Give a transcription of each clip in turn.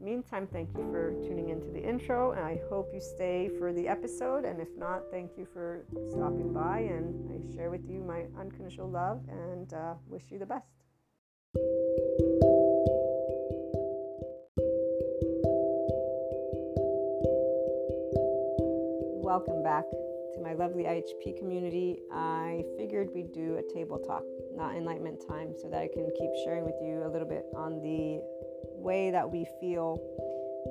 meantime, thank you for tuning into the intro, and I hope you stay for the episode. And if not, thank you for stopping by, and I share with you my unconditional love and uh, wish you the best. Welcome back to my lovely IHP community. I figured we'd do a table talk, not enlightenment time, so that I can keep sharing with you a little bit on the way that we feel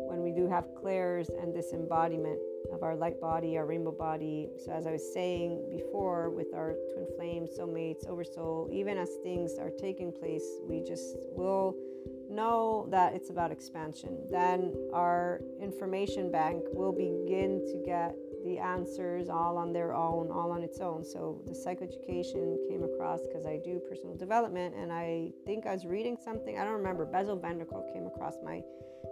when we do have clairs and this embodiment of our light body, our rainbow body. So, as I was saying before, with our twin flames, soulmates, oversoul, even as things are taking place, we just will know that it's about expansion. Then our information bank will begin to get the answers all on their own, all on its own. So the psychoeducation came across because I do personal development, and I think I was reading something. I don't remember. Bessel van der Kolk came across my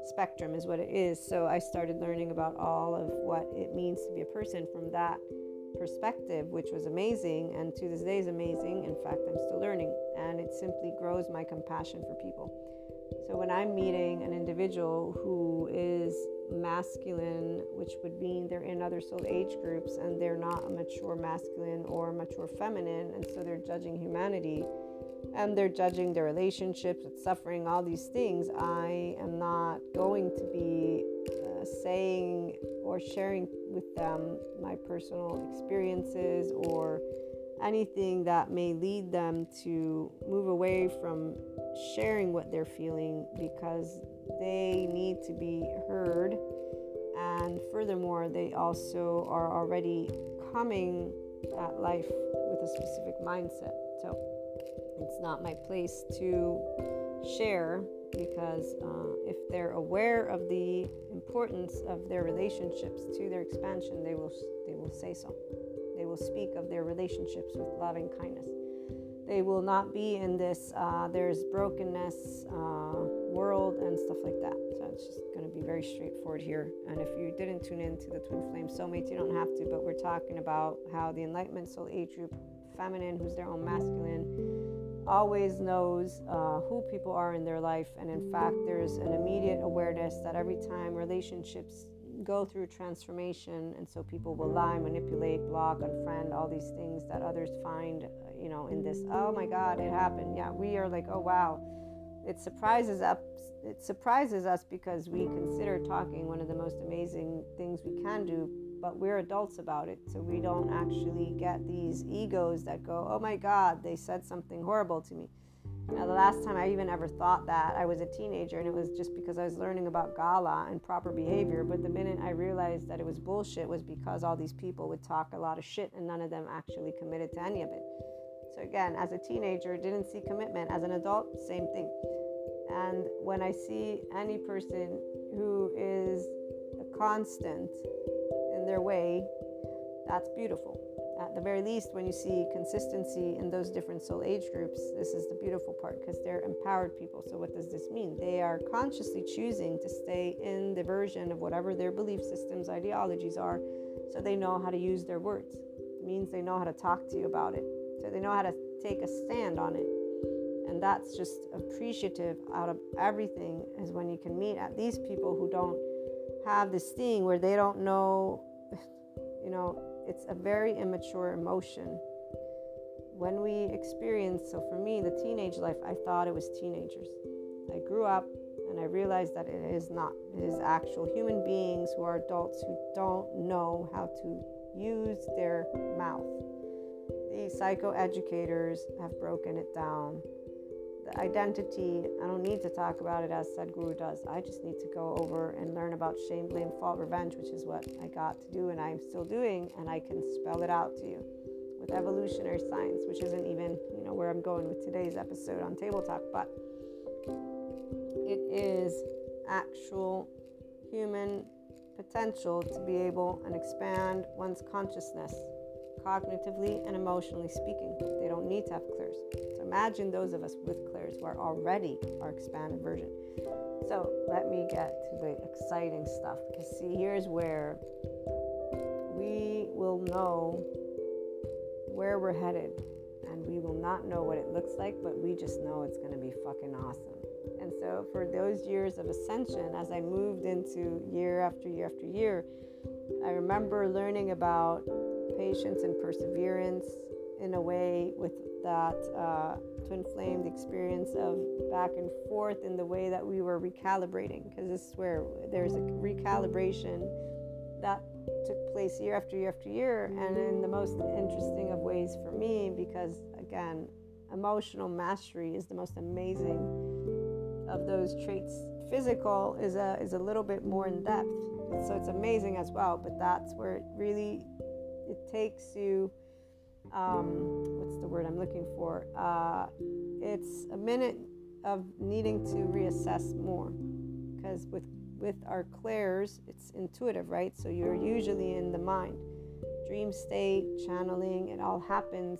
spectrum, is what it is. So I started learning about all of what it means to be a person from that perspective, which was amazing, and to this day is amazing. In fact, I'm still learning, and it simply grows my compassion for people. So when I'm meeting an individual who is masculine, which would mean they're in other soul age groups and they're not a mature masculine or mature feminine, and so they're judging humanity and they're judging their relationships with suffering, all these things. I am not going to be uh, saying or sharing with them my personal experiences or anything that may lead them to move away from sharing what they're feeling because they need to be heard. And furthermore, they also are already coming at life with a specific mindset. So it's not my place to share because uh, if they're aware of the importance of their relationships to their expansion, they will they will say so. They will speak of their relationships with loving kindness. They will not be in this uh, there's brokenness uh, world and stuff like that. So it's just going to be very straightforward here. And if you didn't tune in to the Twin Flame Soulmates, you don't have to, but we're talking about how the Enlightenment Soul Age group, feminine, who's their own masculine, always knows uh, who people are in their life. And in fact, there's an immediate awareness that every time relationships go through transformation, and so people will lie, manipulate, block, unfriend, all these things that others find, you know, in this. Oh my God, it happened. Yeah, we are like, oh wow. It surprises us. It surprises us because we consider talking one of the most amazing things we can do, but we're adults about it, so we don't actually get these egos that go, oh my God, they said something horrible to me now, the last time I even ever thought that, I was a teenager, and it was just because I was learning about gala and proper behavior. But the minute I realized that it was bullshit, was because all these people would talk a lot of shit, and none of them actually committed to any of it. So again, as a teenager, didn't see commitment. As an adult, same thing. And when I see any person who is a constant in their way, that's beautiful at the very least, when you see consistency in those different soul age groups, this is the beautiful part because they're empowered people. So, what does this mean? They are consciously choosing to stay in the version of whatever their belief systems, ideologies are, so they know how to use their words. It means they know how to talk to you about it, so they know how to take a stand on it. And that's just appreciative out of everything, is when you can meet at these people who don't have this thing where they don't know, you know, it's a very immature emotion. When we experience, so for me, the teenage life, I thought it was teenagers. I grew up and I realized that it is not. It is actual human beings who are adults who don't know how to use their mouth. The psychoeducators have broken it down the identity, I don't need to talk about it as Sadhguru does. I just need to go over and learn about shame, blame, fault, revenge, which is what I got to do and I'm still doing, and I can spell it out to you with evolutionary science, which isn't even, you know, where I'm going with today's episode on Table Talk, but it is actual human potential to be able and expand one's consciousness cognitively and emotionally speaking. They don't need to have clairs. So imagine those of us with clairs who are already our expanded version. So let me get to the exciting stuff because see, here's where we will know where we're headed and we will not know what it looks like, but we just know it's going to be fucking awesome. And so, for those years of ascension, as I moved into year after year after year, I remember learning about patience and perseverance in a way with that uh, twin flame, the experience of back and forth in the way that we were recalibrating, because this is where there's a recalibration that took place year after year after year, and in the most interesting of ways for me, because again, emotional mastery is the most amazing of those traits. Physical is a is a little bit more in depth, so it's amazing as well. But that's where it really it takes you. Um, what's the word I'm looking for? Uh, it's a minute of needing to reassess more, because with with our clairs, it's intuitive, right? So you're usually in the mind, dream state, channeling. It all happens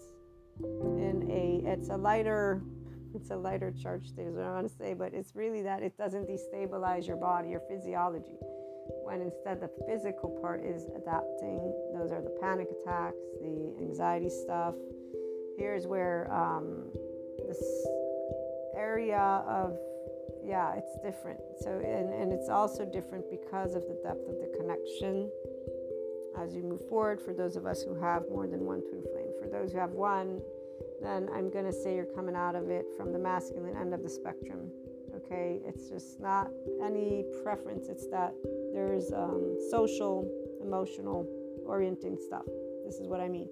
in a. It's a lighter it's a lighter charge state is what I want to say, but it's really that it doesn't destabilize your body, your physiology. When instead the physical part is adapting, those are the panic attacks, the anxiety stuff. Here's where um, this area of yeah, it's different. So and, and it's also different because of the depth of the connection as you move forward for those of us who have more than one twin flame. For those who have one, then I'm going to say you're coming out of it from the masculine end of the spectrum. Okay, it's just not any preference, it's that there's um, social, emotional, orienting stuff. This is what I mean.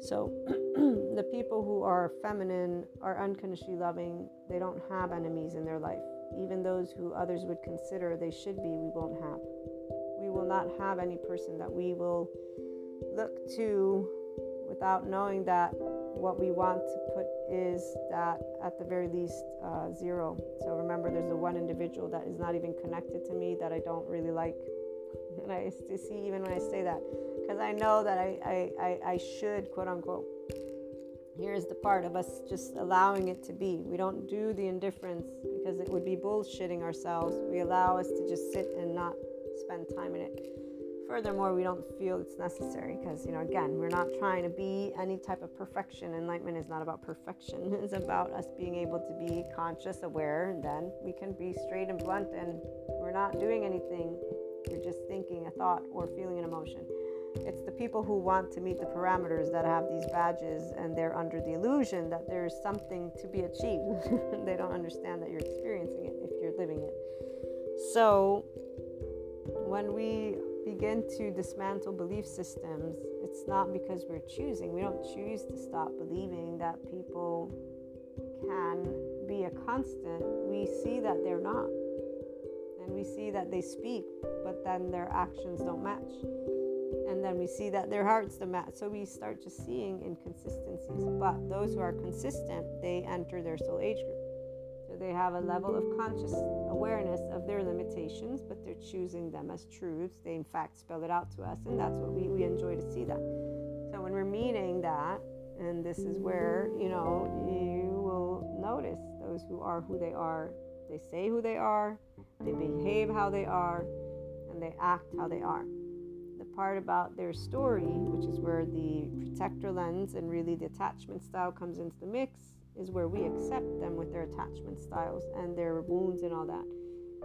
So, the people who are feminine are unconditionally loving, they don't have enemies in their life. Even those who others would consider they should be, we won't have. We will not have any person that we will look to without knowing that what we want to put is that at the very least uh, zero. So remember, there's the one individual that is not even connected to me that I don't really like. And I see even when I say that, because I know that I, I, I, I should, quote unquote. Here's the part of us just allowing it to be. We don't do the indifference because it would be bullshitting ourselves. We allow us to just sit and not spend time in it Furthermore, we don't feel it's necessary because, you know, again, we're not trying to be any type of perfection. Enlightenment is not about perfection, it's about us being able to be conscious, aware, and then we can be straight and blunt and we're not doing anything. We're just thinking a thought or feeling an emotion. It's the people who want to meet the parameters that have these badges and they're under the illusion that there's something to be achieved. they don't understand that you're experiencing it if you're living it. So, when we begin to dismantle belief systems, it's not because we're choosing. We don't choose to stop believing that people can be a constant. We see that they're not. And we see that they speak, but then their actions don't match. And then we see that their hearts don't match. So we start just seeing inconsistencies. But those who are consistent, they enter their soul age group they have a level of conscious awareness of their limitations, but they're choosing them as truths. They, in fact, spell it out to us, and that's what we, we enjoy to see that. So when we're meeting that, and this is where, you know, you will notice those who are who they are. They say who they are, they behave how they are, and they act how they are. The part about their story, which is where the protector lens and really the attachment style comes into the mix, is where we accept them with their attachment styles and their wounds and all that.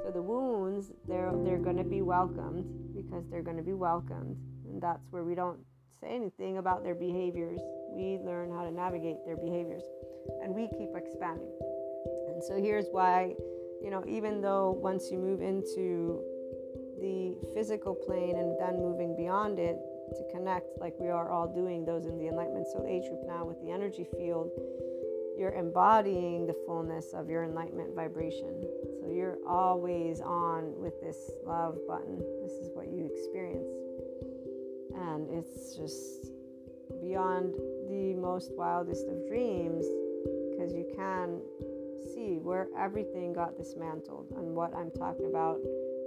So the wounds, they're they're going to be welcomed because they're going to be welcomed, and that's where we don't say anything about their behaviors. We learn how to navigate their behaviors, and we keep expanding. And so here's why, you know, even though once you move into the physical plane and then moving beyond it to connect, like we are all doing, those in the Enlightenment Soul Age group now with the energy field you're embodying the fullness of your enlightenment vibration. So you're always on with this love button. This is what you experience. And it's just beyond the most wildest of dreams because you can see where everything got dismantled and what I'm talking about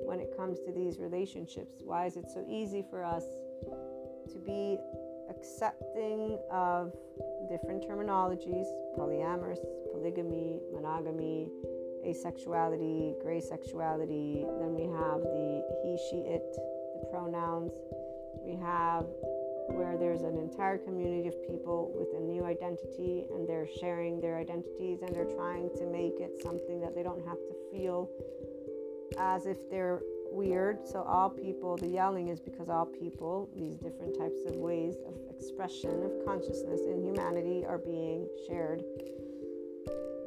when it comes to these relationships? Why is it so easy for us to be accepting of different terminologies polyamorous, polygamy, monogamy, asexuality, gray sexuality. Then we have the he, she, it, the pronouns. We have where there's an entire community of people with a new identity and they're sharing their identities and they're trying to make it something that they don't have to feel as if they're weird. So, all people, the yelling is because all people, these different types of ways of expression of consciousness in humanity are being shared.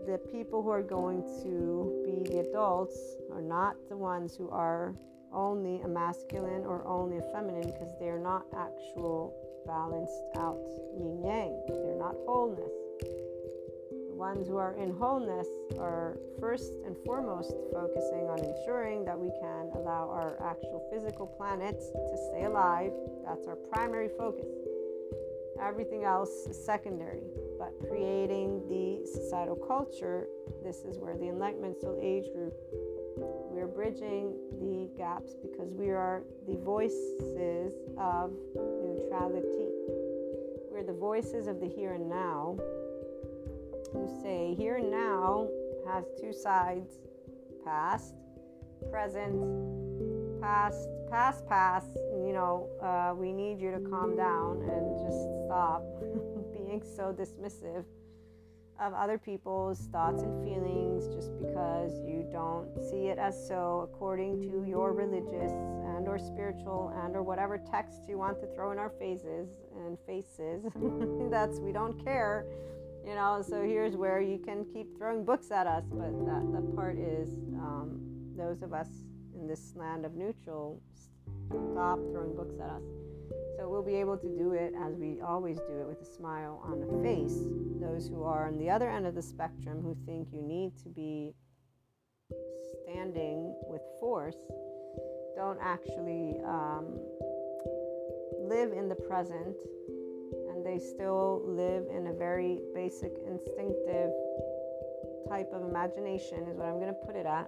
The people who are going to be the adults are not the ones who are only a masculine or only a feminine because they're not actual balanced out yin yang. They're not wholeness. Ones who are in wholeness are first and foremost focusing on ensuring that we can allow our actual physical planet to stay alive. That's our primary focus. Everything else is secondary. But creating the societal culture, this is where the Enlightenment Soul Age group we're bridging the gaps because we are the voices of neutrality. We're the voices of the here and now who say here and now has two sides past, present, past, past, past. You know, uh, we need you to calm down and just stop being so dismissive of other people's thoughts and feelings just because you don't see it as so according to your religious and or spiritual and or whatever text you want to throw in our faces and faces that's we don't care you know so here's where you can keep throwing books at us but that, that part is um, those of us in this land of neutral stop throwing books at us so we'll be able to do it as we always do it with a smile on the face. Those who are on the other end of the spectrum who think you need to be standing with force don't actually um, live in the present they still live in a very basic instinctive type of imagination is what I'm going to put it at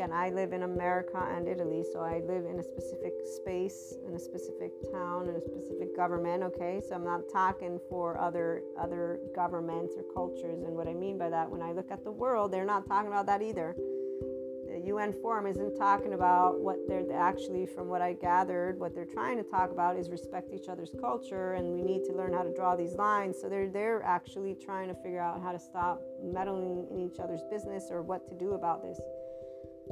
again, I live in America and Italy, so I live in a specific space, in a specific town, in a specific government. Okay, so I'm not talking for other other governments or cultures. And what I mean by that, when I look at the world, they're not talking about that either. The UN Forum isn't talking about what they're actually, from what I gathered, what they're trying to talk about is respect each other's culture, and we need to learn how to draw these lines. So they're they're actually trying to figure out how to stop meddling in each other's business or what to do about this.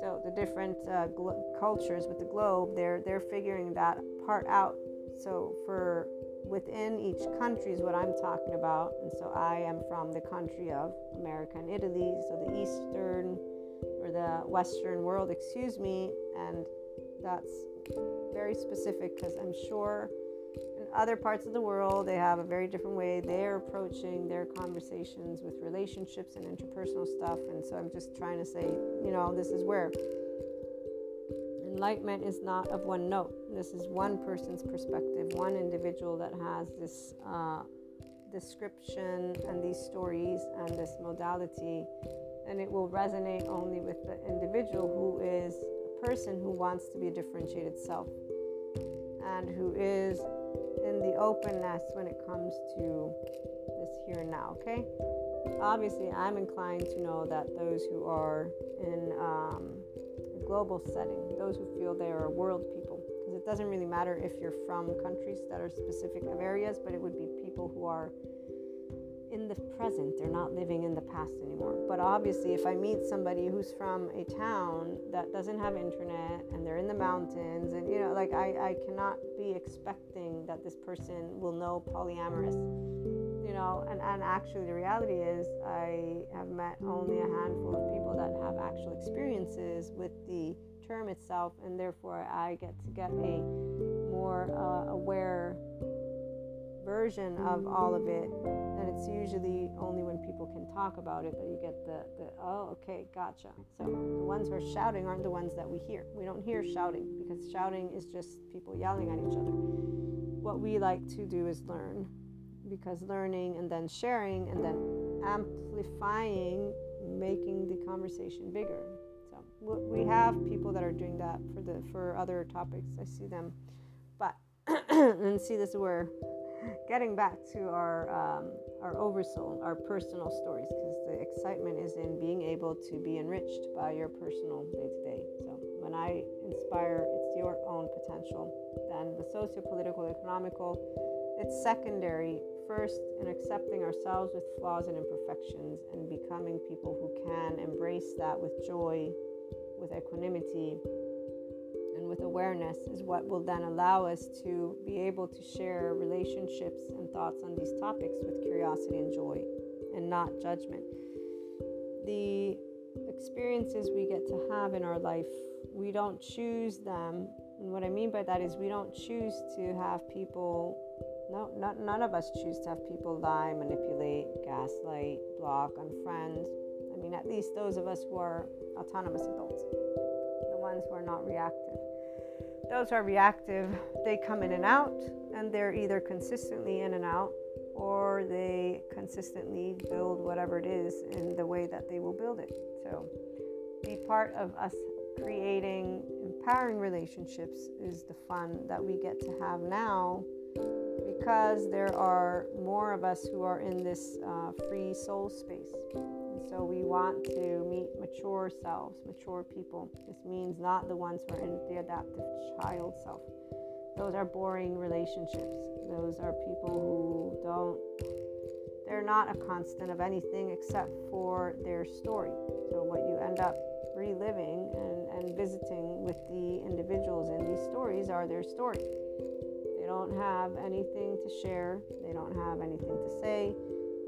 So the different uh, gl- cultures with the globe, they're they're figuring that part out. So for within each country is what I'm talking about, and so I am from the country of America and Italy, so the eastern or the western world, excuse me, and that's very specific because I'm sure in other parts of the world, they have a very different way they're approaching their conversations with relationships and interpersonal stuff. And so I'm just trying to say, you know, this is where enlightenment is not of one note. This is one person's perspective, one individual that has this uh, description and these stories and this modality. And it will resonate only with the individual who is a person who wants to be a differentiated self and who is in the openness when it comes to this here and now, okay? Obviously, I'm inclined to know that those who are in um, a global setting, those who feel they are world people, because it doesn't really matter if you're from countries that are specific of areas, but it would be people who are in the present. They're not living in the past anymore. But obviously, if I meet somebody who's from a town that doesn't have internet and they're in the mountains, and you know, like I, I cannot be expecting that this person will know polyamorous. You know, and, and actually, the reality is, I have met only a handful of people that have actual experiences with the term itself, and therefore, I get to get a more uh, aware version of all of it and it's usually only when people can talk about it that you get the, the oh okay gotcha. So the ones who are shouting aren't the ones that we hear. We don't hear shouting because shouting is just people yelling at each other. What we like to do is learn because learning and then sharing and then amplifying making the conversation bigger. So So we have people that are doing that for the for other topics. I see them, but and see this where getting back to our um, our oversoul, our personal stories, because the excitement is in being able to be enriched by your personal day to day. So when I inspire, it's your own potential. Then the socio-political, economical, it's secondary. First, in accepting ourselves with flaws and imperfections, and becoming people who can embrace that with joy, with equanimity, with awareness is what will then allow us to be able to share relationships and thoughts on these topics with curiosity and joy and not judgment. The experiences we get to have in our life, we don't choose them. And what I mean by that is we don't choose to have people, no, not, none of us choose to have people lie, manipulate, gaslight, block, unfriend. I mean, at least those of us who are autonomous adults, the ones who are not reactive. Those are reactive, they come in and out, and they're either consistently in and out or they consistently build whatever it is in the way that they will build it. So, be part of us creating empowering relationships is the fun that we get to have now because there are more of us who are in this uh, free soul space. So we want to meet mature selves, mature people. This means not the ones who are in the adaptive child self. Those are boring relationships. Those are people who don't, they're not a constant of anything except for their story. So what you end up reliving and, and visiting with the individuals in these stories are their story. They don't have anything to share, they don't have anything to say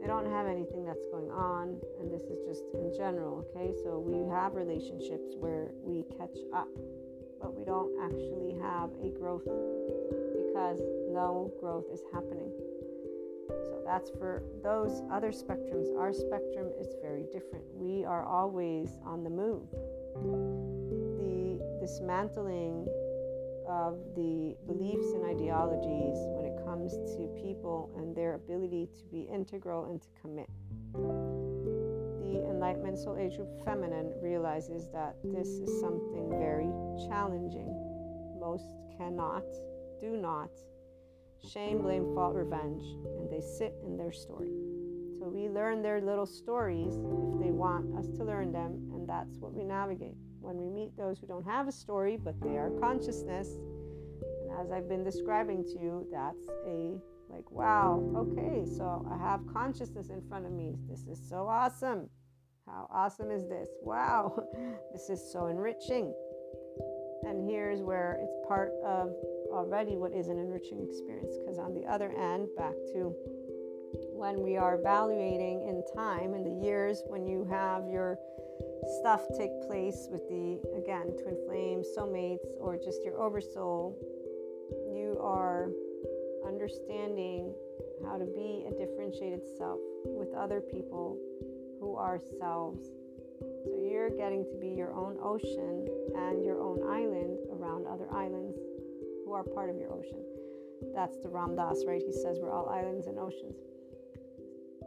they don't have anything that's going on and this is just in general okay? So we have relationships where we catch up but we don't actually have a growth because no growth is happening. So that's for those other spectrums. Our spectrum is very different. We are always on the move. The dismantling of the beliefs and ideologies when it comes to people and their ability to be integral and to commit. The Enlightenment Soul Age Group Feminine realizes that this is something very challenging. Most cannot, do not shame, blame, fault, revenge, and they sit in their story. So we learn their little stories if they want us to learn them, and that's what we navigate when we meet those who don't have a story but they are consciousness as i've been describing to you that's a like wow okay so i have consciousness in front of me. This is so awesome. How awesome is this? Wow this is so enriching. And here's where it's part of already what is an enriching experience because on the other end back to when we are evaluating in time in the years when you have your stuff take place with the again twin flames soulmates or just your oversoul you are understanding how to be a differentiated self with other people who are selves. So you're getting to be your own ocean and your own island around other islands who are part of your ocean. That's the ram dass right? He says we're all islands and oceans.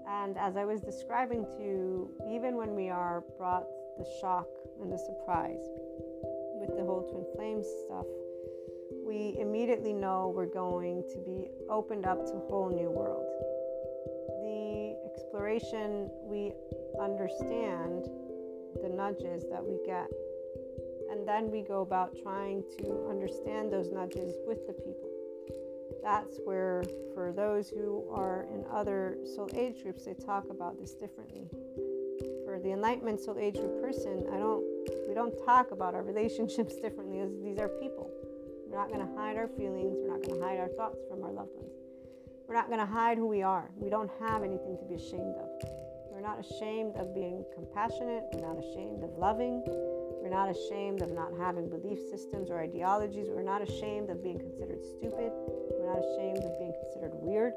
And as I was describing to you, even when we are brought the shock and the surprise with the whole twin flames stuff, we immediately know we're going to be opened up to a whole new world. The exploration, we understand the nudges that we get, and then we go about trying to understand those nudges with the people that's where, for those who are in other soul age groups, they talk about this differently. For the enlightenment soul age group person, I don't, we don't talk about our relationships differently as these are people. We're not going to hide our feelings. We're not going to hide our thoughts from our loved ones. We're not going to hide who we are. We don't have anything to be ashamed of. We're not ashamed of being compassionate. We're not ashamed of loving. We're not ashamed of not having belief systems or ideologies. We're not ashamed of being considered stupid. We're not ashamed of being considered weird.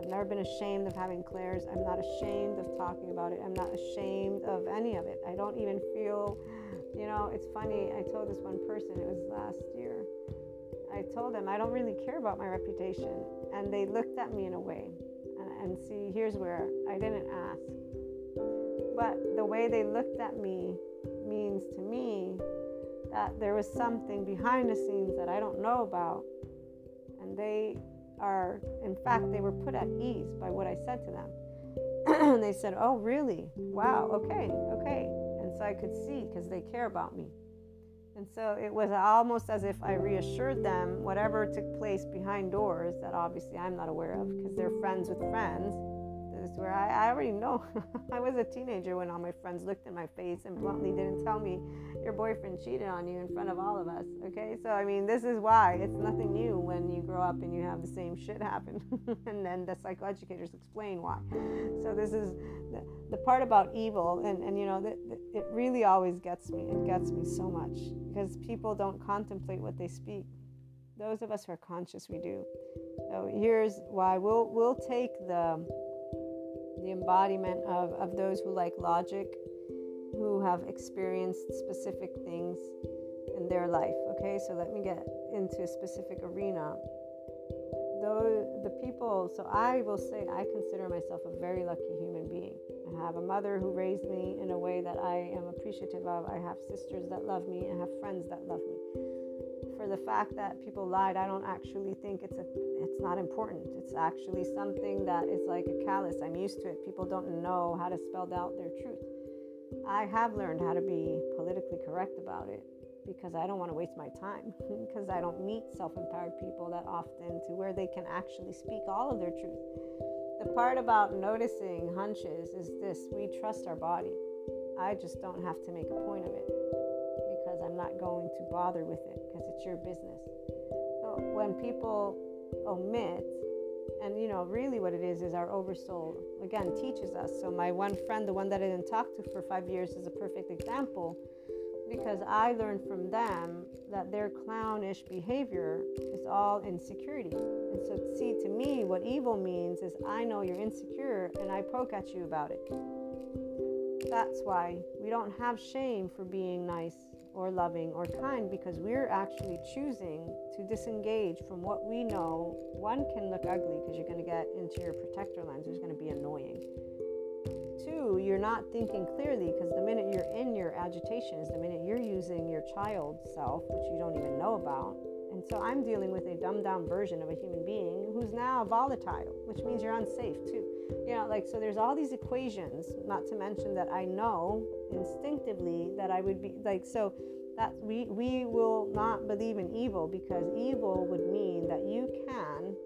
I've never been ashamed of having clairs. I'm not ashamed of talking about it. I'm not ashamed of any of it. I don't even feel, you know, it's funny. I told this one person, it was last year. I told them I don't really care about my reputation. And they looked at me in a way. And, and see, here's where I didn't ask. But the way they looked at me means to me that there was something behind the scenes that I don't know about. And they are, in fact, they were put at ease by what I said to them. and they said, Oh, really? Wow, okay, okay. And so I could see because they care about me. And so it was almost as if I reassured them whatever took place behind doors that obviously I'm not aware of because they're friends with friends where I, I already know. I was a teenager when all my friends looked in my face and bluntly didn't tell me your boyfriend cheated on you in front of all of us. Okay, so I mean, this is why it's nothing new when you grow up and you have the same shit happen, and then the psychoeducators explain why. So this is the, the part about evil, and and you know, the, the, it really always gets me. It gets me so much because people don't contemplate what they speak. Those of us who are conscious, we do. So here's why we'll we'll take the the embodiment of, of those who like logic, who have experienced specific things in their life. Okay, so let me get into a specific arena. Though the people, so I will say I consider myself a very lucky human being. I have a mother who raised me in a way that I am appreciative of. I have sisters that love me and have friends that love me for the fact that people lied, I don't actually think it's a it's not important. It's actually something that is like a callus. I'm used to it. People don't know how to spell out their truth. I have learned how to be politically correct about it because I don't want to waste my time because I don't meet self-empowered people that often to where they can actually speak all of their truth. The part about noticing hunches is this, we trust our body. I just don't have to make a point of it because I'm not going to bother with it because it's your business. So when people omit, and you know, really what it is is our oversoul again teaches us. So my one friend, the one that I didn't talk to for five years, is a perfect example because I learned from them that their clownish behavior is all insecurity. And so, see, to me, what evil means is I know you're insecure and I poke at you about it. That's why we don't have shame for being nice or loving or kind because we're actually choosing to disengage from what we know. One can look ugly because you're going to get into your protector lens, which is going to be annoying. Two, you're not thinking clearly because the minute you're in your agitation is the minute you're using your child self, which you don't even know about. And so I'm dealing with a dumbed down version of a human being who's now volatile, which means you're unsafe too. You know, like, so there's all these equations, not to mention that I know instinctively that I would be like, so that we, we will not believe in evil because evil would mean that you can,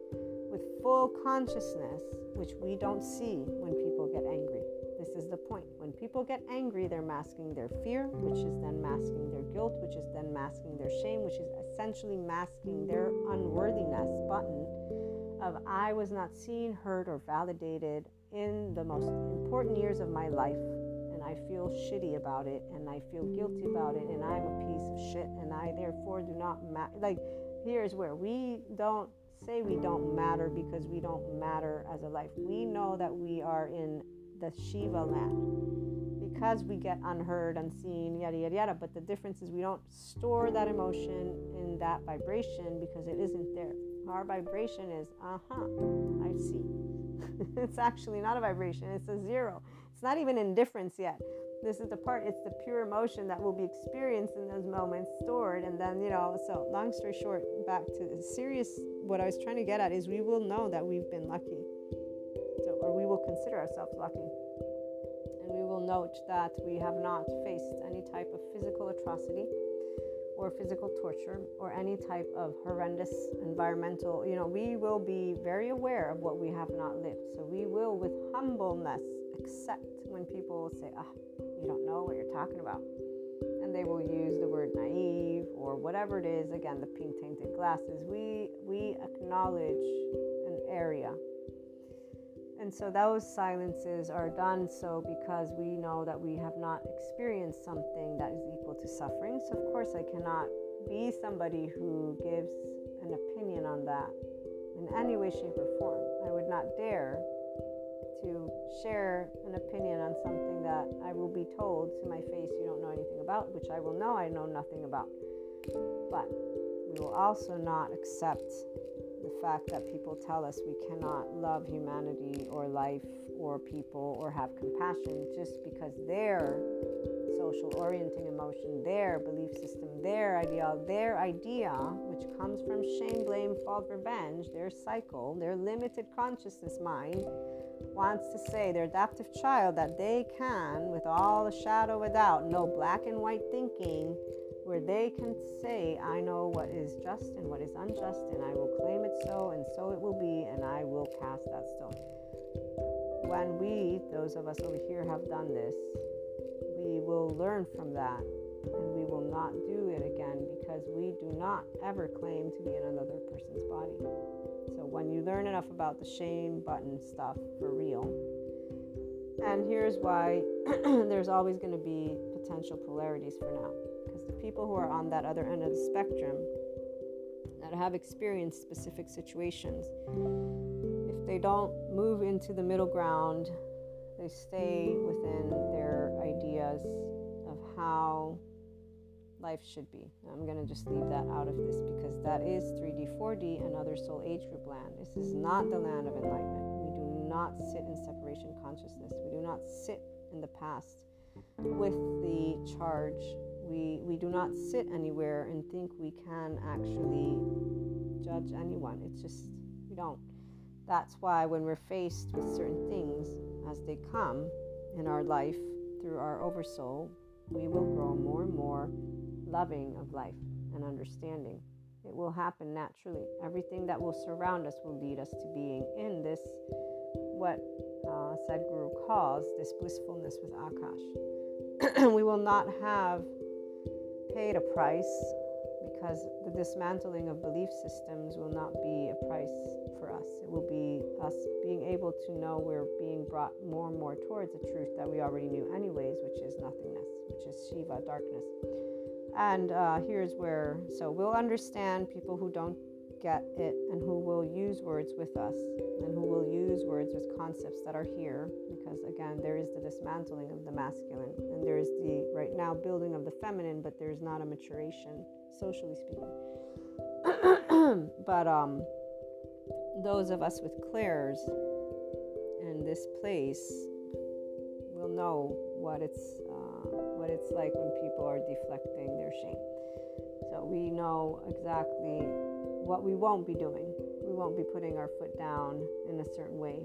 with full consciousness, which we don't see when people get angry. This is the point. When people get angry, they're masking their fear, which is then masking their guilt, which is then masking their shame, which is essentially masking their unworthiness button of I was not seen, heard, or validated in the most important years of my life. And I feel shitty about it, and I feel guilty about it, and I'm a piece of shit, and I therefore do not matter. Like, here's where we don't say we don't matter because we don't matter as a life. We know that we are in the Shiva land because we get unheard, unseen, yada, yada, yada. But the difference is we don't store that emotion in that vibration because it isn't there. Our vibration is, uh huh, I see. it's actually not a vibration, it's a zero. It's not even indifference yet. This is the part, it's the pure emotion that will be experienced in those moments stored. And then, you know, so long story short, back to the serious, what I was trying to get at is we will know that we've been lucky. So, or we will consider ourselves lucky. And we will note that we have not faced any type of physical atrocity or physical torture or any type of horrendous environmental, you know, we will be very aware of what we have not lived. So we will, with humbleness, accept when people say, ah, you don't know what you're talking about. And they will use the word naive or whatever it is, again, the pink tainted glasses. We, we acknowledge an area and so those silences are done so because we know that we have not experienced something that is equal to suffering. So, of course, I cannot be somebody who gives an opinion on that in any way, shape, or form. I would not dare to share an opinion on something that I will be told to my face you don't know anything about, which I will know I know nothing about. But we will also not accept the fact that people tell us we cannot love humanity or life or people or have compassion just because their social orienting emotion, their belief system, their ideal, their idea, which comes from shame, blame, fault, revenge, their cycle, their limited consciousness mind, wants to say, their adaptive child, that they can, with all the shadow doubt, no black and white thinking, where they can say, I know what is just and what is unjust, and I will claim it so, and so it will be, and I will cast that stone. When we, those of us over here, have done this, we will learn from that, and we will not do it again because we do not ever claim to be in another person's body. So when you learn enough about the shame button stuff for real, and here's why there's always going to be potential polarities for now people who are on that other end of the spectrum that have experienced specific situations, if they don't move into the middle ground, they stay within their ideas of how life should be. I'm going to just leave that out of this because that is 3D, 4D, and other soul age group land. This is not the land of enlightenment. We do not sit in separation consciousness. We do not sit in the past with the charge we, we do not sit anywhere and think we can actually judge anyone. It's just, we don't. That's why when we're faced with certain things as they come in our life through our oversoul, we will grow more and more loving of life and understanding. It will happen naturally. Everything that will surround us will lead us to being in this, what uh, Sadhguru calls this blissfulness with Akash. we will not have paid a price because the dismantling of belief systems will not be a price for us. It will be us being able to know we're being brought more and more towards the truth that we already knew, anyways, which is nothingness, which is Shiva, darkness. And uh, here's where, so we'll understand people who don't get it and who will use words with us and who will use words with concepts that are here because again there is the dismantling of the masculine and there is the right now building of the feminine but there's not a maturation socially speaking. But um those of us with clairs in this place will know what it's uh, what it's like when people are deflecting their shame. So we know exactly what we won't be doing. We won't be putting our foot down in a certain way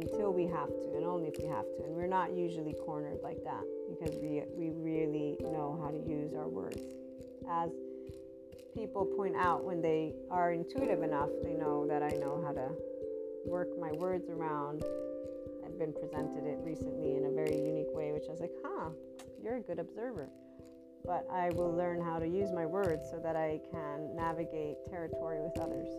until we have to, and only if we have to. And we're not usually cornered like that because we, we really know how to use our words. As people point out when they are intuitive enough, they know that I know how to work my words around. I've been presented it recently in a very unique way, which I was like, huh, you're a good observer but I will learn how to use my words so that I can navigate territory with others.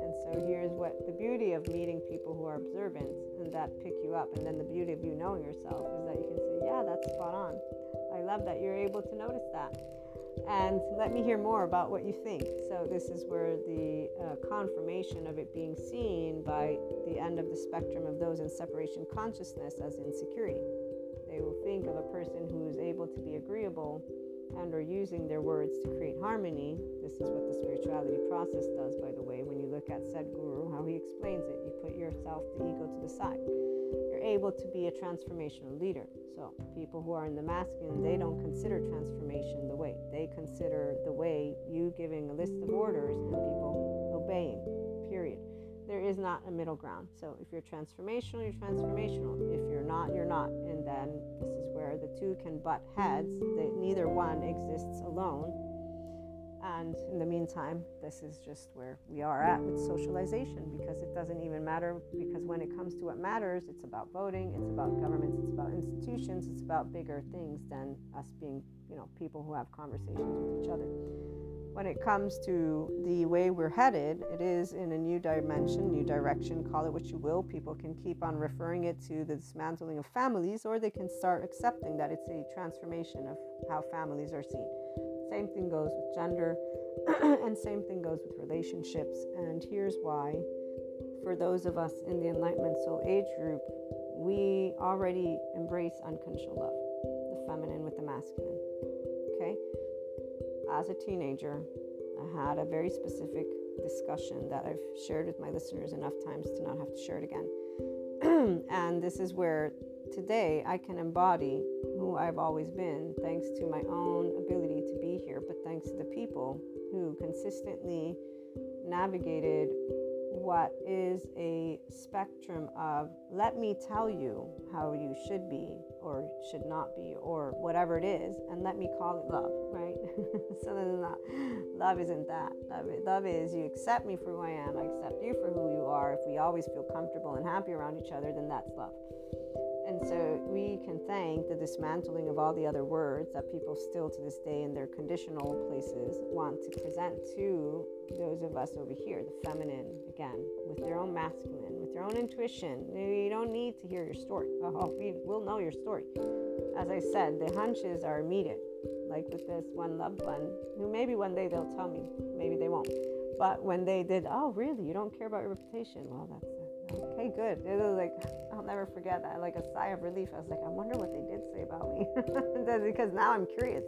And so here's what the beauty of meeting people who are observant and that pick you up. And then the beauty of you knowing yourself is that you can say, Yeah, that's spot on. I love that you're able to notice that. And let me hear more about what you think. So, this is where the uh, confirmation of it being seen by the end of the spectrum of those in separation consciousness as insecurity. They will think of a person who is able to be agreeable and or using their words to create harmony. This is what the spirituality process does, by the way. When you look at Sadhguru, how he explains it, you put yourself, the ego, to the side. You're able to be a transformational leader. So, people who are in the masculine, they don't consider transformation the way. They consider the way you giving a list of orders and people obeying, period there is not a middle ground. So if you're transformational, you're transformational. If you're not, you're not. And then this is where the two can butt heads. They, neither one exists alone. And in the meantime, this is just where we are at with socialization because it doesn't even matter. Because when it comes to what matters, it's about voting, it's about governments, it's about institutions, it's about bigger things than us being, you know, people who have conversations with each other when it comes to the way we're headed, it is in a new dimension, new direction, call it what you will. People can keep on referring it to the dismantling of families, or they can start accepting that it's a transformation of how families are seen. Same thing goes with gender, and same thing goes with relationships. And here's why for those of us in the Enlightenment Soul Age group, we already embrace unconditional love, the feminine with the masculine. As a teenager, I had a very specific discussion that I've shared with my listeners enough times to not have to share it again. and this is where today I can embody who I've always been thanks to my own ability to be here, but thanks to the people who consistently navigated what is a spectrum of let me tell you how you should be or should not be or whatever it is and let me call it love right? So then not, love isn't that. Love, love is you accept me for who i am i accept you for who you are. If we always feel comfortable and happy around each other then that's love. And so we can thank the dismantling of all the other words that people still to this day in their conditional places want to present to those of us over here, the feminine, again, with their own masculine, their own intuition. You don't need to hear your story. Oh, we will know your story. As I said, the hunches are immediate, like with this one loved one, who maybe one day they'll tell me, maybe they won't. But when they did, oh, really? You don't care about your reputation? Well, that's okay, good. It was like, I'll never forget that. Like a sigh of relief. I was like, I wonder what they did say about me. because now I'm curious.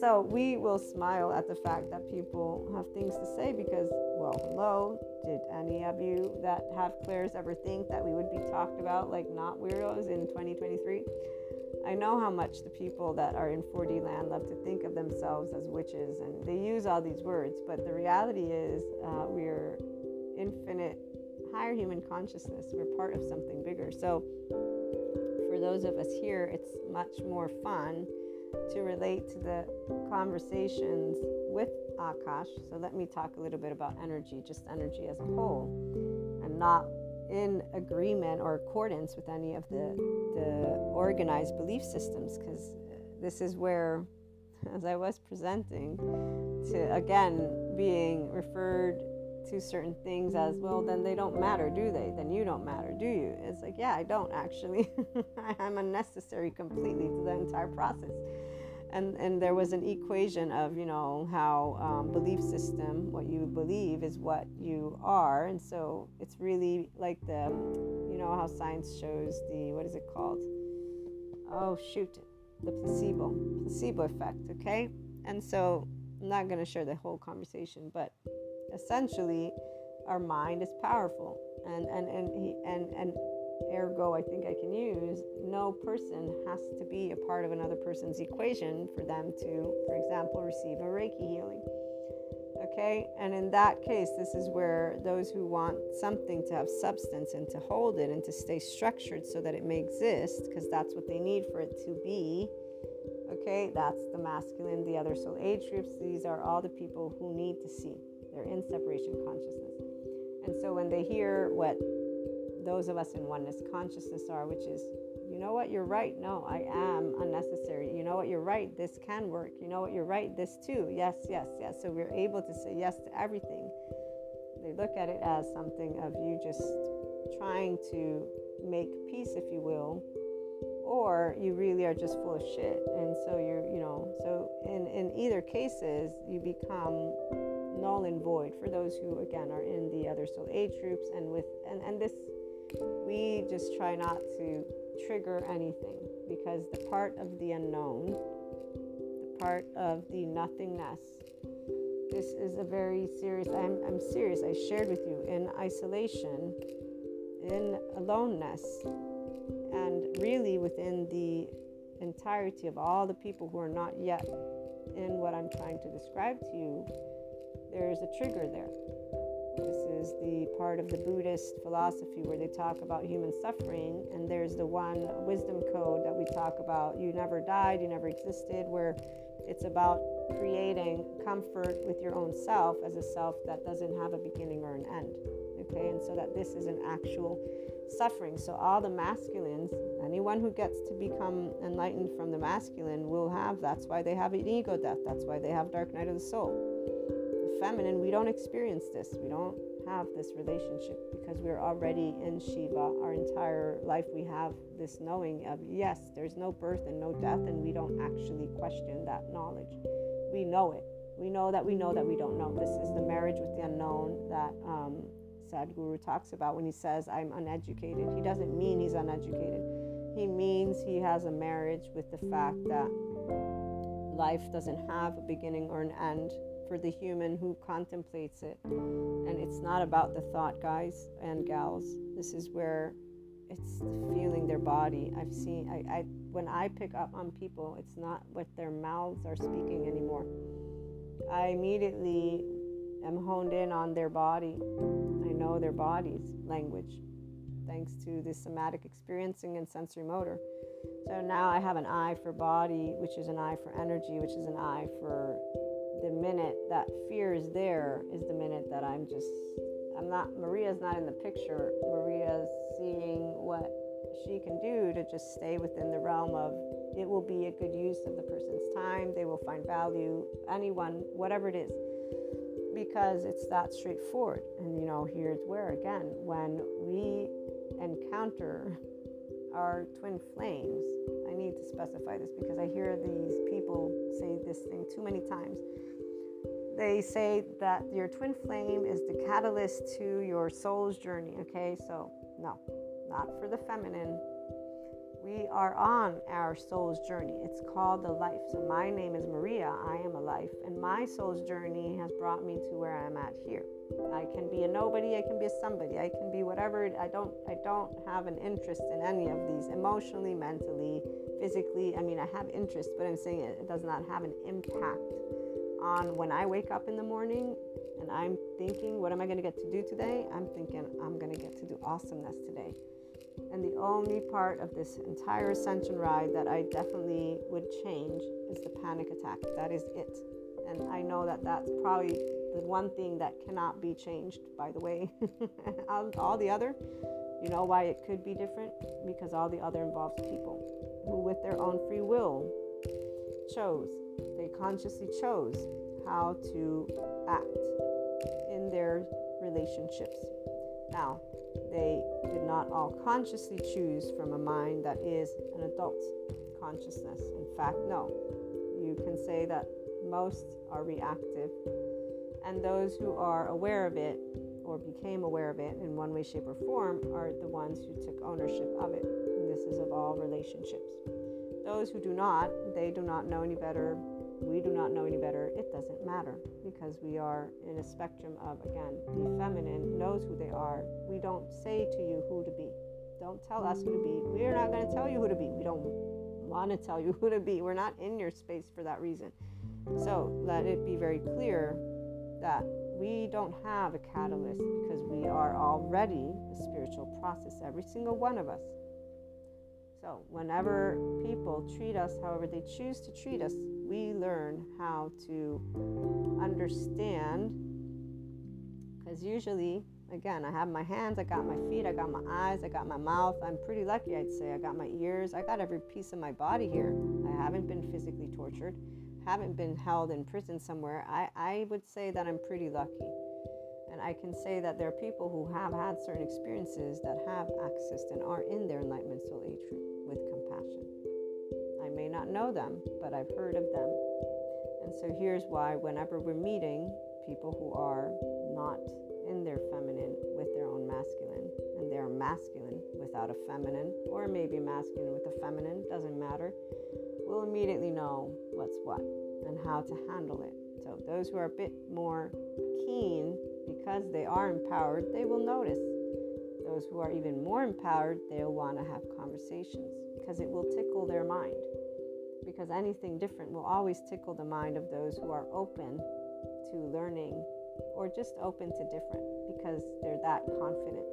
So we will smile at the fact that people have things to say because, well, hello, did any of you that have clairs ever think that we would be talked about like not weirdos in 2023? I know how much the people that are in 4D land love to think of themselves as witches and they use all these words, but the reality is uh, we're infinite higher human consciousness. We're part of something bigger. So, for those of us here, it's much more fun to relate to the conversations with Akash. So, let me talk a little bit about energy, just energy as a whole, and not in agreement or accordance with any of the, the organized belief systems, because this is where, as I was presenting, to again being referred to certain things as well, then they don't matter, do they? Then you don't matter, do you? It's like, yeah, I don't actually. I'm unnecessary completely to the entire process. And, and there was an equation of you know how um, belief system what you believe is what you are and so it's really like the you know how science shows the what is it called oh shoot the placebo placebo effect okay and so i'm not going to share the whole conversation but essentially our mind is powerful. And and and he, and and ergo i think i can use no person has to be a part of another person's equation for them to for example receive a reiki healing. Okay? And in that case this is where those who want something to have substance and to hold it and to stay structured so that it may exist because that's what they need for it to be okay? That's the masculine the other soul age groups. These are all the people who need to see they're in separation consciousness. And so when they hear what those of us in oneness consciousness are, which is, you know what, you're right. No, I am unnecessary. You know what, you're right. This can work. You know what, you're right. This too. Yes, yes, yes. So we're able to say yes to everything. They look at it as something of you just trying to make peace, if you will, or you really are just full of shit. And so you're, you know, so in, in either cases, you become null and void for those who again are in the other soul age groups and with and, and this we just try not to trigger anything because the part of the unknown the part of the nothingness this is a very serious I'm, I'm serious. I shared with you in isolation in aloneness and really within the entirety of all the people who are not yet in what i'm trying to describe to you there's a trigger there. This is the part of the Buddhist philosophy where they talk about human suffering, and there's the one wisdom code that we talk about you never died, you never existed, where it's about creating comfort with your own self as a self that doesn't have a beginning or an end. Okay, and so that this is an actual suffering. So, all the masculines, anyone who gets to become enlightened from the masculine will have that's why they have an ego death, that's why they have dark night of the soul feminine, we don't experience this. We don't have this relationship because we're already in Shiva. Our entire life, we have this knowing of yes, there's no birth and no death, and we don't actually question that knowledge. We know it. We know that we know that we don't know. This is the marriage with the unknown that um, Sadhguru talks about when he says, I'm uneducated. He doesn't mean he's uneducated, he means he has a marriage with the fact that life doesn't have a beginning or an end for the human who contemplates it. And it's not about the thought, guys and gals. This is where it's feeling their body. I've seen I, I when I pick up on people, it's not what their mouths are speaking anymore. I immediately am honed in on their body. I know their body's language thanks to the somatic experiencing and sensorimotor. So now I have an eye for body, which is an eye for energy, which is an eye for the minute that fear is there, is the minute that I'm just, I'm not, Maria's not in the picture. Maria's seeing what she can do to just stay within the realm of it will be a good use of the person's time. They will find value, anyone, whatever it is, because it's that straightforward. And you know, here's where again, when we encounter our twin flames, I need to specify this because I hear these people say this thing too many times. They say that your twin flame is the catalyst to your soul's journey. Okay, so no, not for the feminine. We are on our soul's journey. It's called the life. So, my name is Maria. I am a life. And my soul's journey has brought me to where I'm at here. I can be a nobody, I can be a somebody, I can be whatever. I don't I don't have an interest in any of these emotionally, mentally, physically. I mean, I have interest, but I'm saying it, it does not have an impact on when I wake up in the morning and I'm thinking, what am I going to get to do today? I'm thinking, I'm going to get to do awesomeness today. And the only part of this entire ascension ride that I definitely would change is the panic attack. That is it. And I know that that's probably the one thing that cannot be changed, by the way. all the other, you know why it could be different? Because all the other involves people who, with their own free will, chose, they consciously chose how to act in their relationships. Now, they did not all consciously choose from a mind that is an adult consciousness. In fact, no. You can say that most are reactive, and those who are aware of it or became aware of it in one way, shape, or form are the ones who took ownership of it. And this is of all relationships. Those who do not, they do not know any better we do not know any better, it doesn't matter because we are in a spectrum of, again, the feminine knows who they are. We don't say to you who to be. Don't tell us who to be. We're not going to tell you who to be. We don't want to tell you who to be. We're not in your space for that reason. So let it be very clear that we don't have a catalyst because we are already a spiritual process, every single one of us. So, whenever people treat us however they choose to treat us, we learn how to understand. Because usually again i have my hands i got my feet i got my eyes i got my mouth. I'm pretty lucky i'd say. I got my ears i got every piece of my body here. I haven't been physically tortured haven't been held in prison somewhere. I, I would say that i'm pretty lucky. And i can say that there are people who have had certain experiences that have accessed and are in their enlightenment soul age may not know them, but I've heard of them. And so here's why whenever we're meeting people who are not in their feminine with their own masculine, and they're masculine without a feminine, or maybe masculine with a feminine, doesn't matter, we'll immediately know what's what and how to handle it. So those who are a bit more keen because they are empowered, they will notice. Those who are even more empowered, they'll want to have conversations because it will tickle their mind because anything different will always tickle the mind of those who are open to learning or just open to different because they're that confident.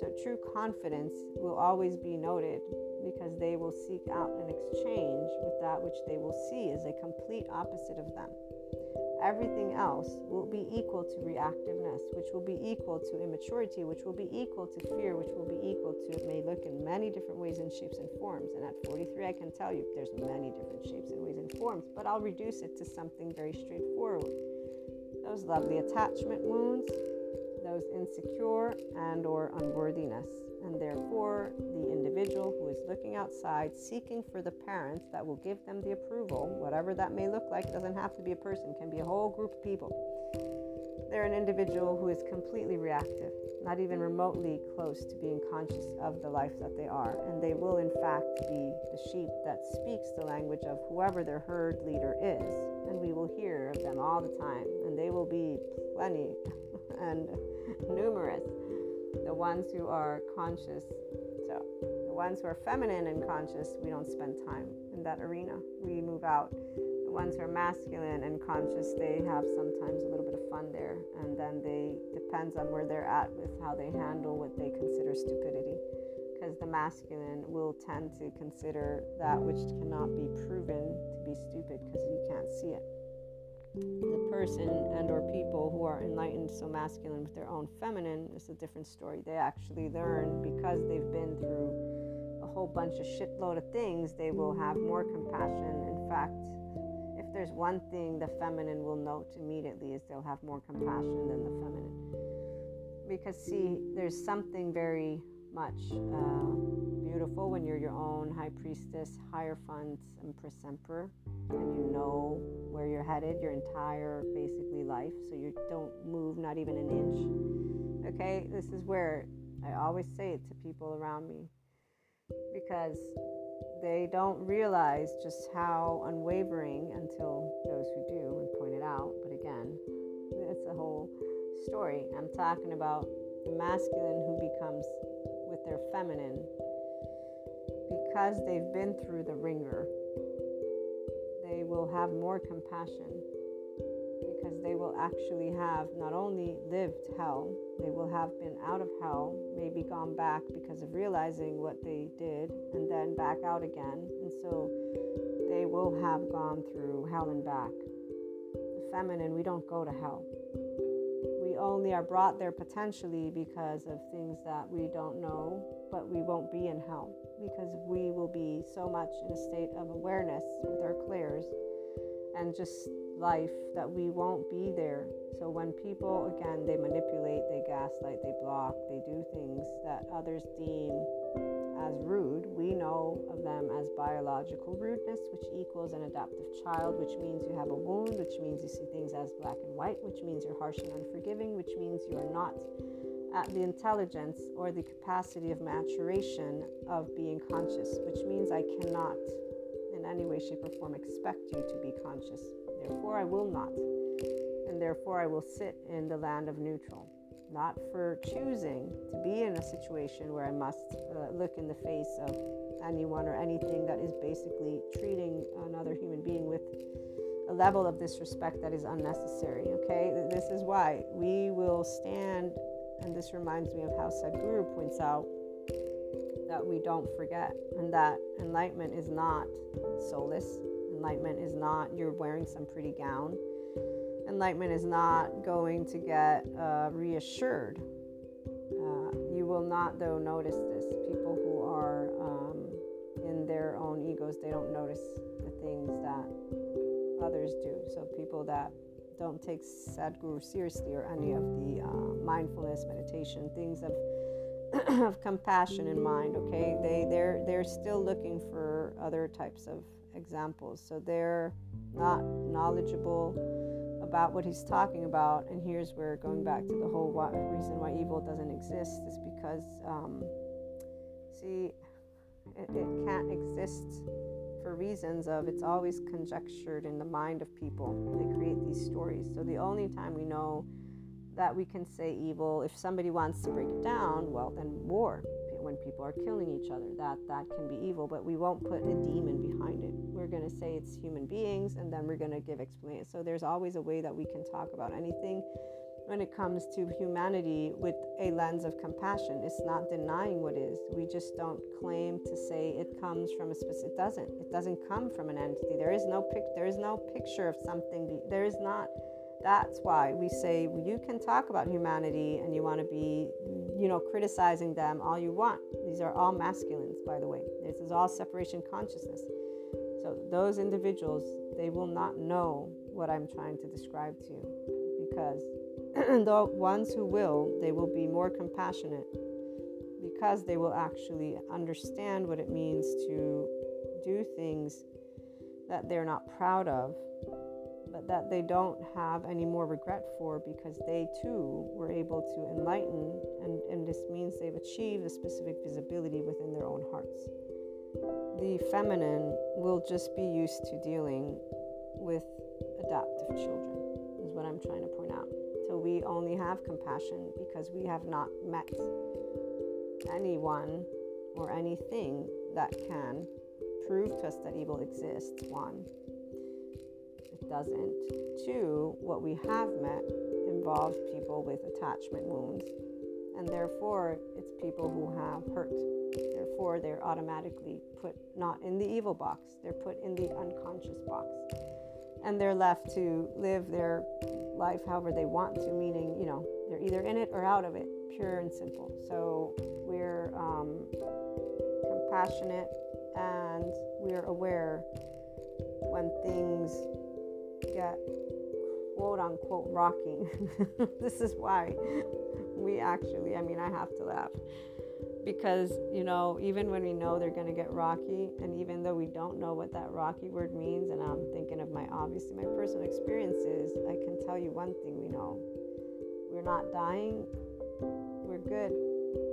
So, true confidence will always be noted because they will seek out an exchange with that which they will see as a complete opposite of them everything else will be equal to reactiveness, which will be equal to immaturity, which will be equal to fear, which will be equal to, it may look in many different ways and shapes and forms. And at 43, I can tell you there's many different shapes and ways and forms, but I'll reduce it to something very straightforward. Those lovely attachment wounds, those insecure and or unworthiness and therefore the individual who is looking outside seeking for the parents that will give them the approval whatever that may look like doesn't have to be a person can be a whole group of people. They're an individual who is completely reactive not even remotely close to being conscious of the life that they are. And they will in fact be the sheep that speaks the language of whoever their herd leader is. And we will hear of them all the time. And they will be plenty and numerous the ones who are conscious. So. The ones who are feminine and conscious, we don't spend time in that arena. We move out. The ones who are masculine and conscious, they have sometimes a little bit of fun there, and then they depends on where they're at with how they handle what they consider stupidity. Because the masculine will tend to consider that which cannot be proven to be stupid because you can't see it the person and or people who are enlightened so masculine with their own feminine is a different story. They actually learn because they've been through a whole bunch of shitload of things they will have more compassion. In fact if there's one thing the feminine will note immediately is they'll have more compassion than the feminine. Because see there's something very much uh, beautiful when you're your own high priestess higher hierophant empress emperor and you know where you're headed your entire basically life so you don't move not even an inch. Okay this is where i always say it to people around me because they don't realize just how unwavering until those who do and point it out but again it's a whole story. I'm talking about the masculine who becomes with their feminine because they've been through the ringer they will have more compassion because they will actually have not only lived hell, they will have been out of hell, maybe gone back because of realizing what they did, and then back out again. And so they will have gone through hell and back. The feminine, we don't go to hell. We only are brought there potentially because of things that we don't know, but we won't be in hell because we will be so much in a state of awareness with our clairs and just life that we won't be there. So when people, again, they manipulate, they gaslight, they block, they do things that others deem as rude, we know of them as biological rudeness, which equals an adaptive child, which means you have a wound, which means you see things as black and white, which means you're harsh and unforgiving, which means you are not at the intelligence or the capacity of maturation of being conscious, which means I cannot in any way, shape, or form expect you to be conscious. Therefore, I will not. And therefore, I will sit in the land of neutral. Not for choosing to be in a situation where I must uh, look in the face of anyone or anything that is basically treating another human being with a level of disrespect that is unnecessary. Okay, this is why we will stand and this reminds me of how Sadhguru points out that we don't forget, and that enlightenment is not soulless. Enlightenment is not you're wearing some pretty gown. Enlightenment is not going to get uh, reassured. Uh, you will not, though, notice this. People who are um, in their own egos, they don't notice the things that others do. So, people that don't take Sadhguru seriously or any of the uh, mindfulness, meditation, things of of compassion in mind. Okay, they they're they're still looking for other types of examples, so they're not knowledgeable about what he's talking about. And here's where going back to the whole why, reason why evil doesn't exist is because um, see, it, it can't exist for reasons of it's always conjectured in the mind of people. They create these stories. So the only time we know that we can say evil, if somebody wants to break it down, well, then war. When people are killing each other, that that can be evil. But we won't put a demon behind it. We're going to say it's human beings, and then we're going to give explanation. So there's always a way that we can talk about anything when it comes to humanity with a lens of compassion. It's not denying what is. We just don't claim to say it comes from a specific. It doesn't. It doesn't come from an entity. There is no pic. There is no picture of something. There is not. That's why we say you can talk about humanity and you want to be, you know, criticizing them all you want. These are all masculines, by the way. This is all separation consciousness. So those individuals, they will not know what I'm trying to describe to you because the ones who will, they will be more compassionate because they will actually understand what it means to do things that they're not proud of, but that they don't have any more regret for because they too were able to enlighten, and, and this means they've achieved a specific visibility within their own hearts. The feminine will just be used to dealing with adaptive children, is what I'm trying to point out. We only have compassion because we have not met anyone or anything that can prove to us that evil exists. One, it doesn't. Two, what we have met involves people with attachment wounds, and therefore it's people who have hurt. Therefore, they're automatically put not in the evil box, they're put in the unconscious box. And they're left to live their life however they want to, meaning, you know, they're either in it or out of it, pure and simple. So we're um, compassionate and we're aware when things get quote unquote rocking. this is why we actually, I mean, I have to laugh because, you know, even when we know they're going to get rocky, and even though we don't know what that rocky word means, and I'm thinking of my obviously my personal experiences, I can tell you one thing we know we're not dying, we're good.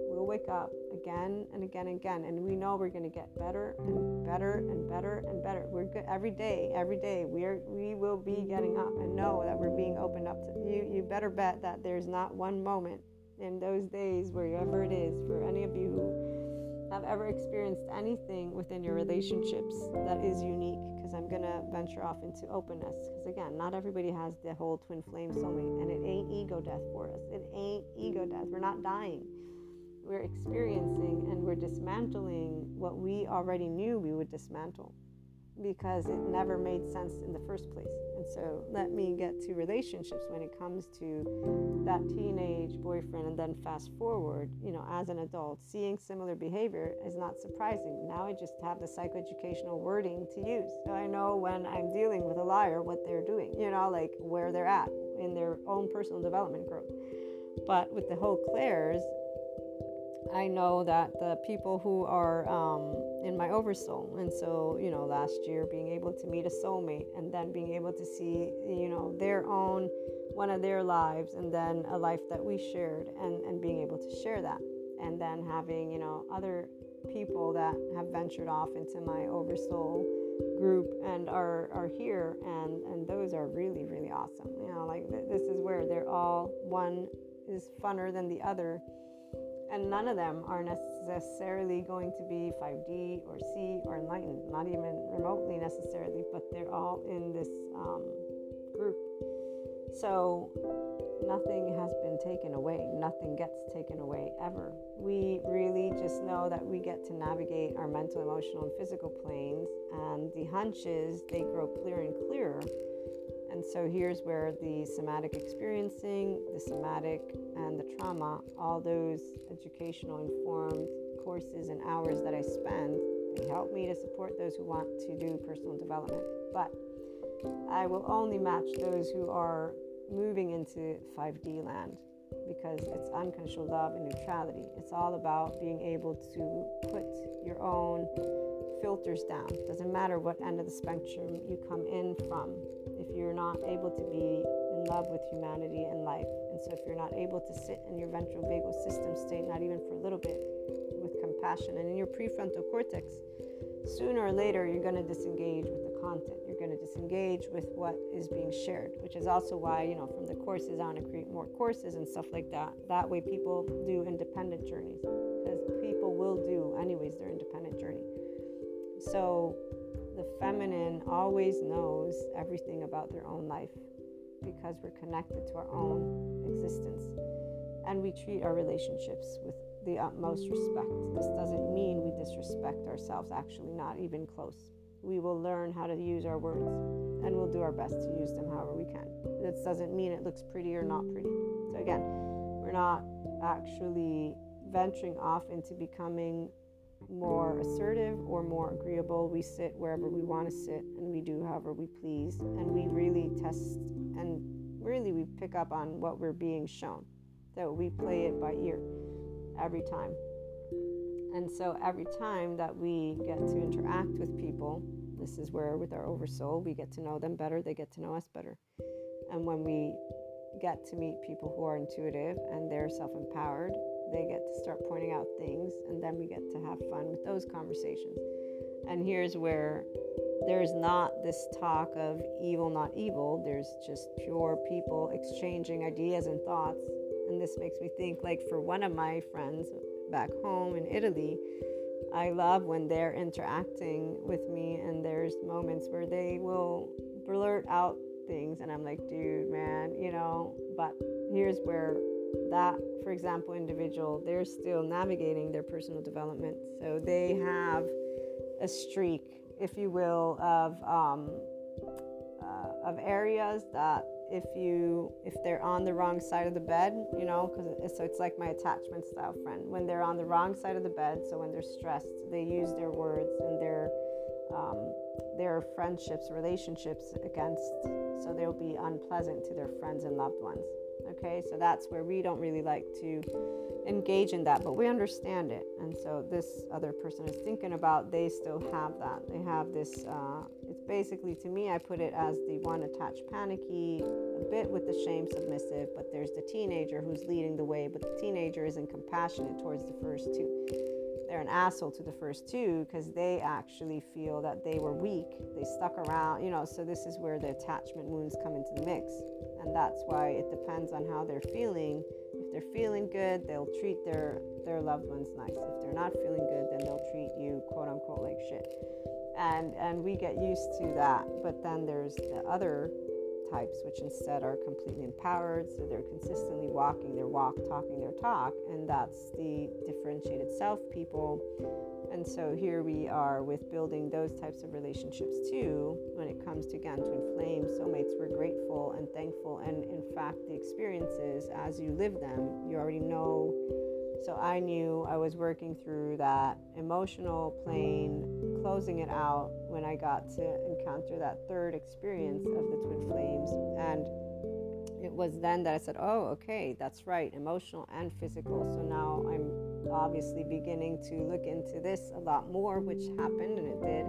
We'll wake up again and again and again, and we know we're going to get better and better and better and better. We're good every day. Every day, we're we will be getting up and know that we're being opened up to you. You better bet that there's not one moment in those days, wherever it is, for any of you who have ever experienced anything within your relationships that is unique because I'm going to venture off into openness. Because again, not everybody has the whole twin flame soulmate, and it ain't ego death for us. It ain't ego death. We're not dying. We're experiencing and we're dismantling what we already knew we would dismantle because it never made sense in the first place. And so let me get to relationships when it comes to that teenage boyfriend and then fast forward, you know, as an adult, seeing similar behavior is not surprising. Now I just have the psychoeducational wording to use. So I know when I'm dealing with a liar what they're doing, you know, like where they're at in their own personal development growth. But with the whole clairs, I know that the people who are um, in my oversoul, and so you know, last year being able to meet a soulmate, and then being able to see you know their own one of their lives, and then a life that we shared, and and being able to share that, and then having you know other people that have ventured off into my oversoul group and are are here, and and those are really really awesome. You know, like th- this is where they're all one is funner than the other. And none of them are necessarily going to be 5D or C or enlightened, not even remotely necessarily, but they're all in this um, group. So nothing has been taken away, nothing gets taken away ever. We really just know that we get to navigate our mental, emotional, and physical planes, and the hunches they grow clearer and clearer so here's where the somatic experiencing, the somatic, and the trauma, all those educational informed courses and hours that I spend, they help me to support those who want to do personal development. But I will only match those who are moving into 5D land because it's unconditional love and neutrality. It's all about being able to put your own filters down. Doesn't matter what end of the spectrum you come in from. You're not able to be in love with humanity and life, and so if you're not able to sit in your ventral vagal system state, not even for a little bit, with compassion, and in your prefrontal cortex, sooner or later you're going to disengage with the content. You're going to disengage with what is being shared, which is also why, you know, from the courses on to create more courses and stuff like that. That way people do independent journeys because people will do, anyways, their independent journey. So the feminine always knows everything about their own life because we're connected to our own existence. And we treat our relationships with the utmost respect. This doesn't mean we disrespect ourselves, actually, not even close. We will learn how to use our words and we'll do our best to use them however we can. This doesn't mean it looks pretty or not pretty. So, again, we're not actually venturing off into becoming more assertive or more agreeable. We sit wherever we want to sit and we do however we please. And we really test and really we pick up on what we're being shown. So we play it by ear every time. And so every time that we get to interact with people, this is where with our oversoul, we get to know them better, they get to know us better. And when we get to meet people who are intuitive and they're self empowered they get to start pointing out things, and then we get to have fun with those conversations. And here's where there's not this talk of evil, not evil. There's just pure people exchanging ideas and thoughts. And this makes me think like for one of my friends back home in Italy, I love when they're interacting with me, and there's moments where they will blurt out things, and I'm like, dude, man, you know. But here's where that, for example, individual, they're still navigating their personal development. So they have a streak, if you will, of um, uh, of areas that if you if they're on the wrong side of the bed you know because so it's like my attachment style friend when they're on the wrong side of the bed so when they're stressed they use their words and their um, their friendships relationships against so they'll be unpleasant to their friends and loved ones okay? So that's where we don't really like to engage in that but we understand it. And so this other person is thinking about they still have that. They have this uh, it's basically to me i put it as the one attached panicky a bit with the shame submissive but there's the teenager who's leading the way but the teenager isn't compassionate towards the first two. They're an asshole to the first two because they actually feel that they were weak. They stuck around you know so this is where the attachment wounds come into the mix and that's why it depends on how they're feeling. If they're feeling good they'll treat their their loved ones nice. If they're not feeling good then they'll treat you quote unquote like shit. And and we get used to that but then there's the other types which instead are completely empowered so they're consistently walking their walk talking their talk and that's the differentiated self people and so here we are with building those types of relationships too. When it comes to again twin flame soulmates, we're grateful and thankful. And in fact, the experiences as you live them, you already know. So I knew I was working through that emotional plane, closing it out when I got to encounter that third experience of the twin flames. And it was then that I said, oh, okay, that's right, emotional and physical. So now I'm obviously beginning to look into this a lot more, which happened and it did.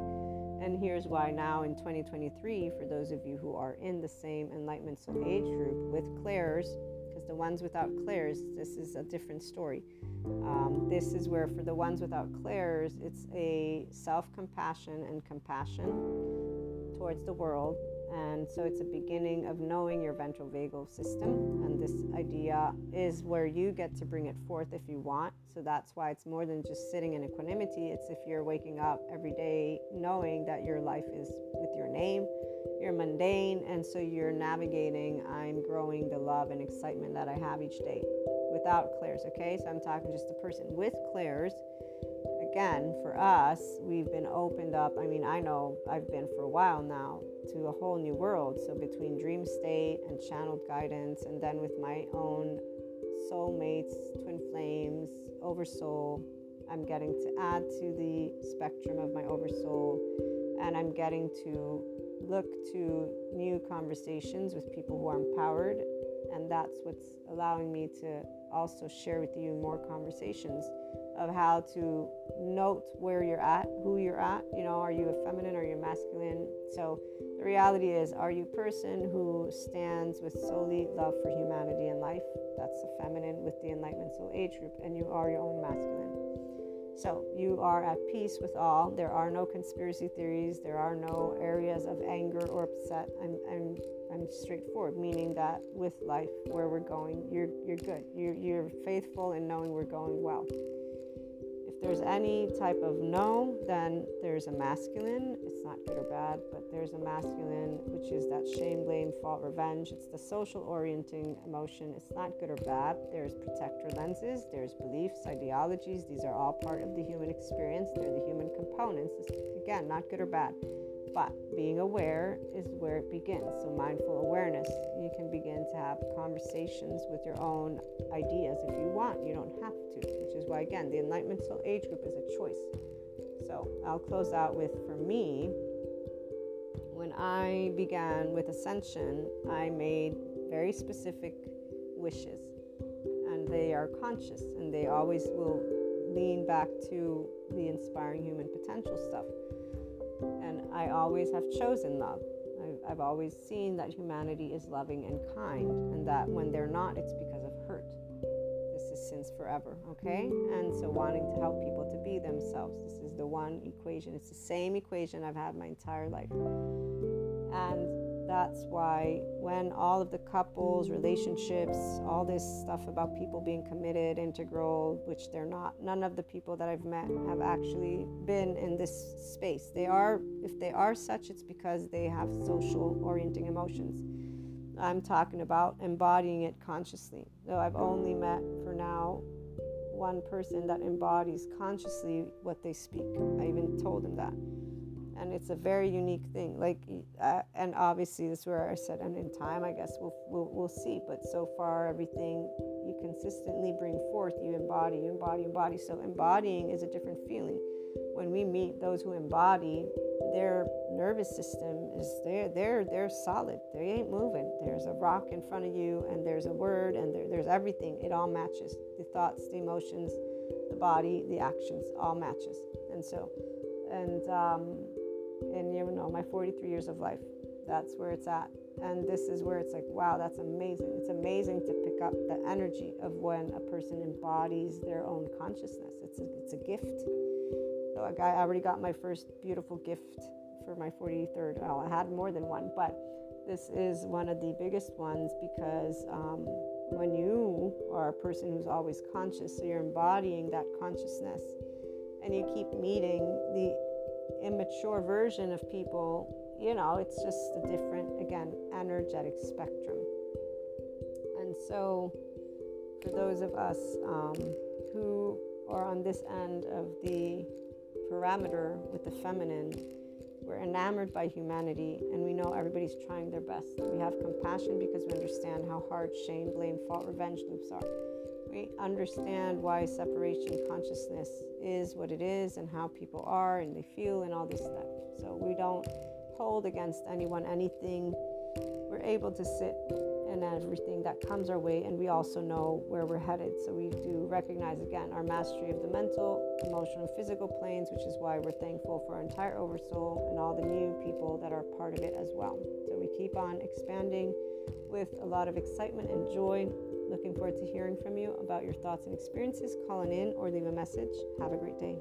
And here's why now in 2023, for those of you who are in the same Enlightenment age group with clairs, because the ones without clairs, this is a different story. Um, this is where, for the ones without clairs, it's a self compassion and compassion towards the world and so it's a beginning of knowing your ventral vagal system. And this idea is where you get to bring it forth if you want. So that's why it's more than just sitting in equanimity. It's if you're waking up every day knowing that your life is with your name, you're mundane. And so you're navigating, I'm growing the love and excitement that I have each day without clairs. Okay. So I'm talking just a person with clairs again, for us, we've been opened up. I mean, I know I've been for a while now to a whole new world. So, between dream state and channeled guidance, and then with my own soulmates, twin flames, oversoul, I'm getting to add to the spectrum of my oversoul, and I'm getting to look to new conversations with people who are empowered. And that's what's allowing me to also share with you more conversations of how to note where you're at, who you're at. You know, are you a feminine are you masculine? So the reality is, are you a person who stands with solely love for humanity and life? That's the feminine with the Enlightenment Soul Age group, and you are your own masculine. So you are at peace with all. There are no conspiracy theories. There are no areas of anger or upset. I'm, I'm, I'm straightforward, meaning that with life, where we're going, you're, you're good. You're, you're faithful in knowing we're going well there's any type of no, then there's a masculine. It's not good or bad, but there's a masculine, which is that shame, blame, fault, revenge. It's the social orienting emotion. It's not good or bad. There's protector lenses, there's beliefs, ideologies. These are all part of the human experience. They're the human components. It's, again, not good or bad. But being aware is where it begins. So, mindful awareness, you can begin to have conversations with your own ideas if you want. You don't have to, which is why, again, the Enlightenment Soul Age group is a choice. So, I'll close out with for me, when I began with Ascension, I made very specific wishes, and they are conscious, and they always will lean back to the inspiring human potential stuff. And I always have chosen love. I've, I've always seen that humanity is loving and kind, and that when they're not, it's because of hurt. This is since forever, okay? And so, wanting to help people to be themselves. This is the one equation. It's the same equation I've had my entire life. And that's why when all of the couples, relationships, all this stuff about people being committed, integral, which they're not, none of the people that I've met have actually been in this space. They are, if they are such, it's because they have social orienting emotions. I'm talking about embodying it consciously. Though I've only met for now one person that embodies consciously what they speak. I even told him that and it's a very unique thing like uh, and obviously this is where i said and in time i guess we'll, we'll we'll see but so far everything you consistently bring forth you embody you embody embody. So embodying is a different feeling. When we meet those who embody their nervous system is there they're they're solid. They ain't moving. There's a rock in front of you and there's a word and there, there's everything. It all matches. The thoughts the emotions the body the actions all matches. And so and um, in you know my 43 years of life that's where it's at. And this is where it's like wow that's amazing. It's amazing to pick up the energy of when a person embodies their own consciousness. It's a, it's a gift. So guy I already got my first beautiful gift for my 43rd well i had more than one but this is one of the biggest ones because um, when you are a person who's always conscious so you're embodying that consciousness and you keep meeting the immature version of people, you know, it's just a different, again, energetic spectrum. And so, for those of us um, who are on this end of the parameter with the feminine, we're enamored by humanity and we know everybody's trying their best. We have compassion because we understand how hard shame, blame, fault, revenge loops are. We understand why separation consciousness is what it is and how people are and they feel and all this stuff. So we don't hold against anyone anything. We're able to sit in everything that comes our way and we also know where we're headed. So we do recognize again our mastery of the mental, emotional, physical planes, which is why we're thankful for our entire oversoul and all the new people that are part of it as well. So we keep on expanding with a lot of excitement and joy Looking forward to hearing from you about your thoughts and experiences. Call in or leave a message. Have a great day.